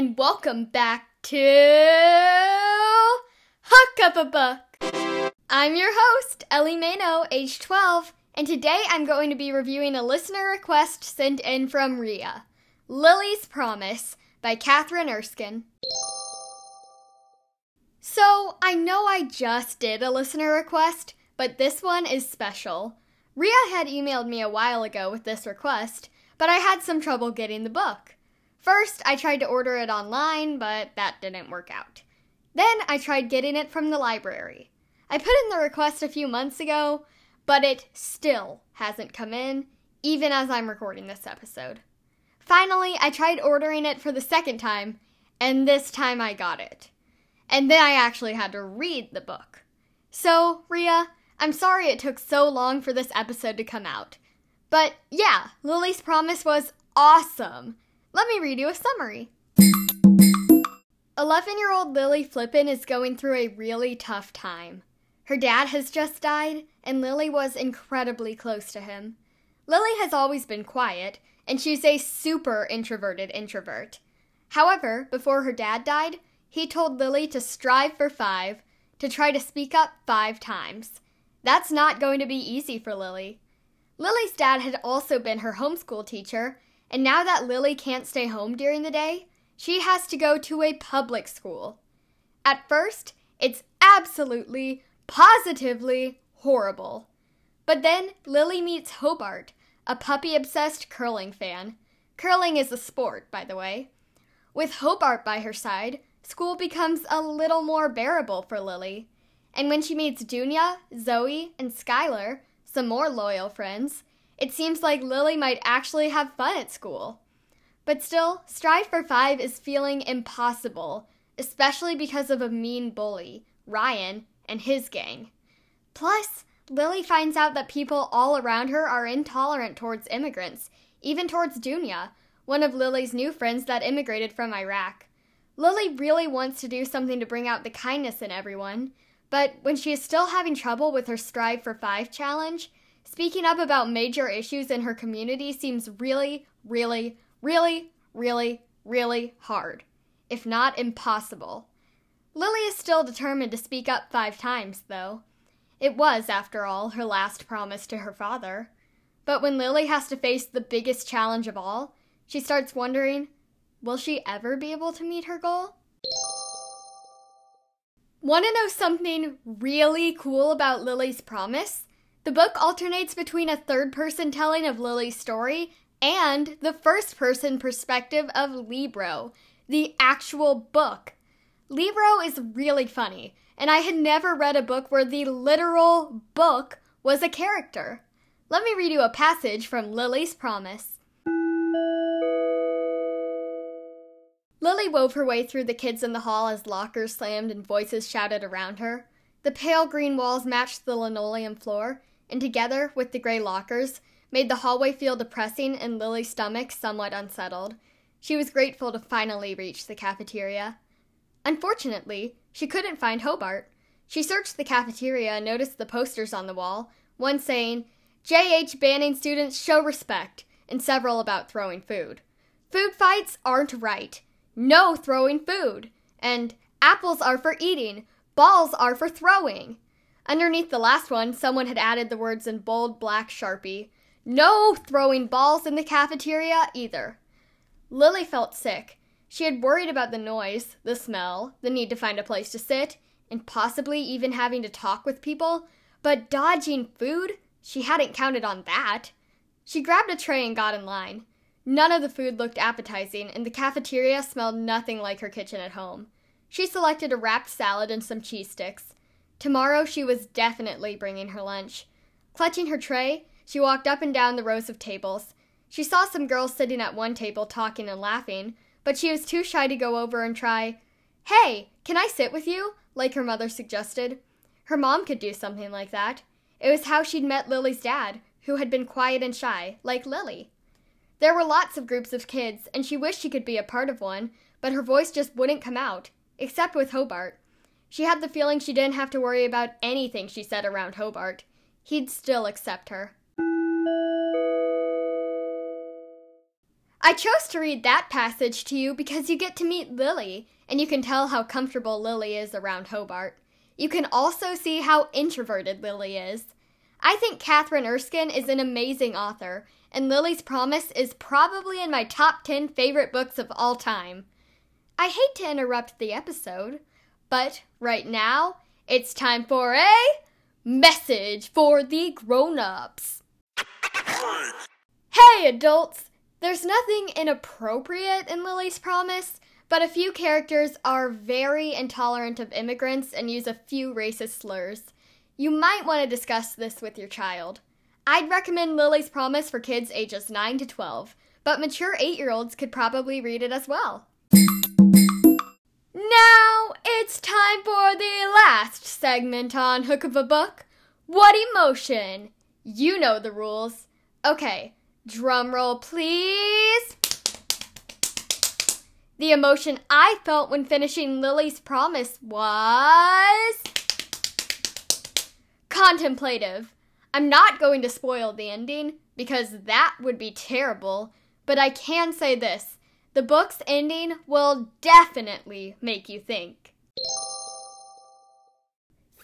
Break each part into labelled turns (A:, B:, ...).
A: and welcome back to Hook of a Book. I'm your host, Ellie Mano, age 12, and today I'm going to be reviewing a listener request sent in from Ria Lily's Promise by Kathryn Erskine. So, I know I just did a listener request, but this one is special. Ria had emailed me a while ago with this request, but I had some trouble getting the book. First, I tried to order it online, but that didn't work out. Then I tried getting it from the library. I put in the request a few months ago, but it still hasn't come in, even as I'm recording this episode. Finally, I tried ordering it for the second time, and this time I got it. And then I actually had to read the book. So, Ria, I'm sorry it took so long for this episode to come out. But yeah, Lily's Promise was awesome. Let me read you a summary. 11 year old Lily Flippin is going through a really tough time. Her dad has just died, and Lily was incredibly close to him. Lily has always been quiet, and she's a super introverted introvert. However, before her dad died, he told Lily to strive for five, to try to speak up five times. That's not going to be easy for Lily. Lily's dad had also been her homeschool teacher, and now that Lily can't stay home during the day, she has to go to a public school. At first, it's absolutely, positively horrible. But then Lily meets Hobart, a puppy obsessed curling fan. Curling is a sport, by the way. With Hobart by her side, school becomes a little more bearable for Lily. And when she meets Dunya, Zoe, and Skylar, some more loyal friends, it seems like Lily might actually have fun at school. But still, Strive for Five is feeling impossible, especially because of a mean bully, Ryan, and his gang. Plus, Lily finds out that people all around her are intolerant towards immigrants, even towards Dunya, one of Lily's new friends that immigrated from Iraq. Lily really wants to do something to bring out the kindness in everyone, but when she is still having trouble with her Strive for Five challenge, Speaking up about major issues in her community seems really, really, really, really, really hard, if not impossible. Lily is still determined to speak up five times, though. It was, after all, her last promise to her father. But when Lily has to face the biggest challenge of all, she starts wondering will she ever be able to meet her goal? Want to know something really cool about Lily's promise? The book alternates between a third person telling of Lily's story and the first person perspective of Libro, the actual book. Libro is really funny, and I had never read a book where the literal book was a character. Let me read you a passage from Lily's Promise. Lily wove her way through the kids in the hall as lockers slammed and voices shouted around her. The pale green walls matched the linoleum floor, and together with the gray lockers, made the hallway feel depressing and Lily's stomach somewhat unsettled. She was grateful to finally reach the cafeteria. Unfortunately, she couldn't find Hobart. She searched the cafeteria and noticed the posters on the wall, one saying, J.H. banning students show respect, and several about throwing food. Food fights aren't right. No throwing food. And apples are for eating, balls are for throwing. Underneath the last one, someone had added the words in bold black sharpie No throwing balls in the cafeteria either. Lily felt sick. She had worried about the noise, the smell, the need to find a place to sit, and possibly even having to talk with people, but dodging food? She hadn't counted on that. She grabbed a tray and got in line. None of the food looked appetizing, and the cafeteria smelled nothing like her kitchen at home. She selected a wrapped salad and some cheese sticks. Tomorrow she was definitely bringing her lunch. Clutching her tray, she walked up and down the rows of tables. She saw some girls sitting at one table talking and laughing, but she was too shy to go over and try, Hey, can I sit with you? like her mother suggested. Her mom could do something like that. It was how she'd met Lily's dad, who had been quiet and shy, like Lily. There were lots of groups of kids, and she wished she could be a part of one, but her voice just wouldn't come out, except with Hobart. She had the feeling she didn't have to worry about anything she said around Hobart. He'd still accept her. I chose to read that passage to you because you get to meet Lily, and you can tell how comfortable Lily is around Hobart. You can also see how introverted Lily is. I think Kathryn Erskine is an amazing author, and Lily's Promise is probably in my top 10 favorite books of all time. I hate to interrupt the episode, but right now it's time for a message for the grown ups. Hey, adults! There's nothing inappropriate in Lily's Promise, but a few characters are very intolerant of immigrants and use a few racist slurs. You might want to discuss this with your child. I'd recommend Lily's Promise for kids ages 9 to 12, but mature 8 year olds could probably read it as well. Now it's time for the last segment on Hook of a Book. What emotion? You know the rules. Okay, drum roll please. The emotion I felt when finishing Lily's Promise was contemplative. I'm not going to spoil the ending because that would be terrible, but I can say this the book's ending will definitely make you think.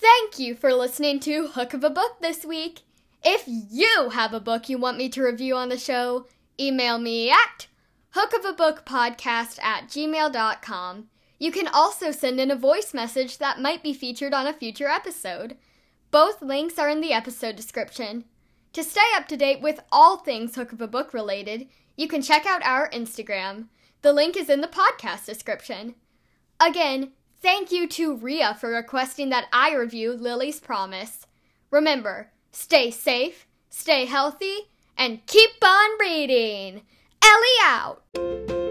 A: Thank you for listening to Hook of a Book this week. If you have a book you want me to review on the show, email me at hookofabookpodcast at gmail.com. You can also send in a voice message that might be featured on a future episode. Both links are in the episode description. To stay up to date with all things Hook of a Book related, you can check out our Instagram. The link is in the podcast description. Again, thank you to Ria for requesting that I review Lily's Promise. Remember, stay safe, stay healthy, and keep on reading. Ellie out!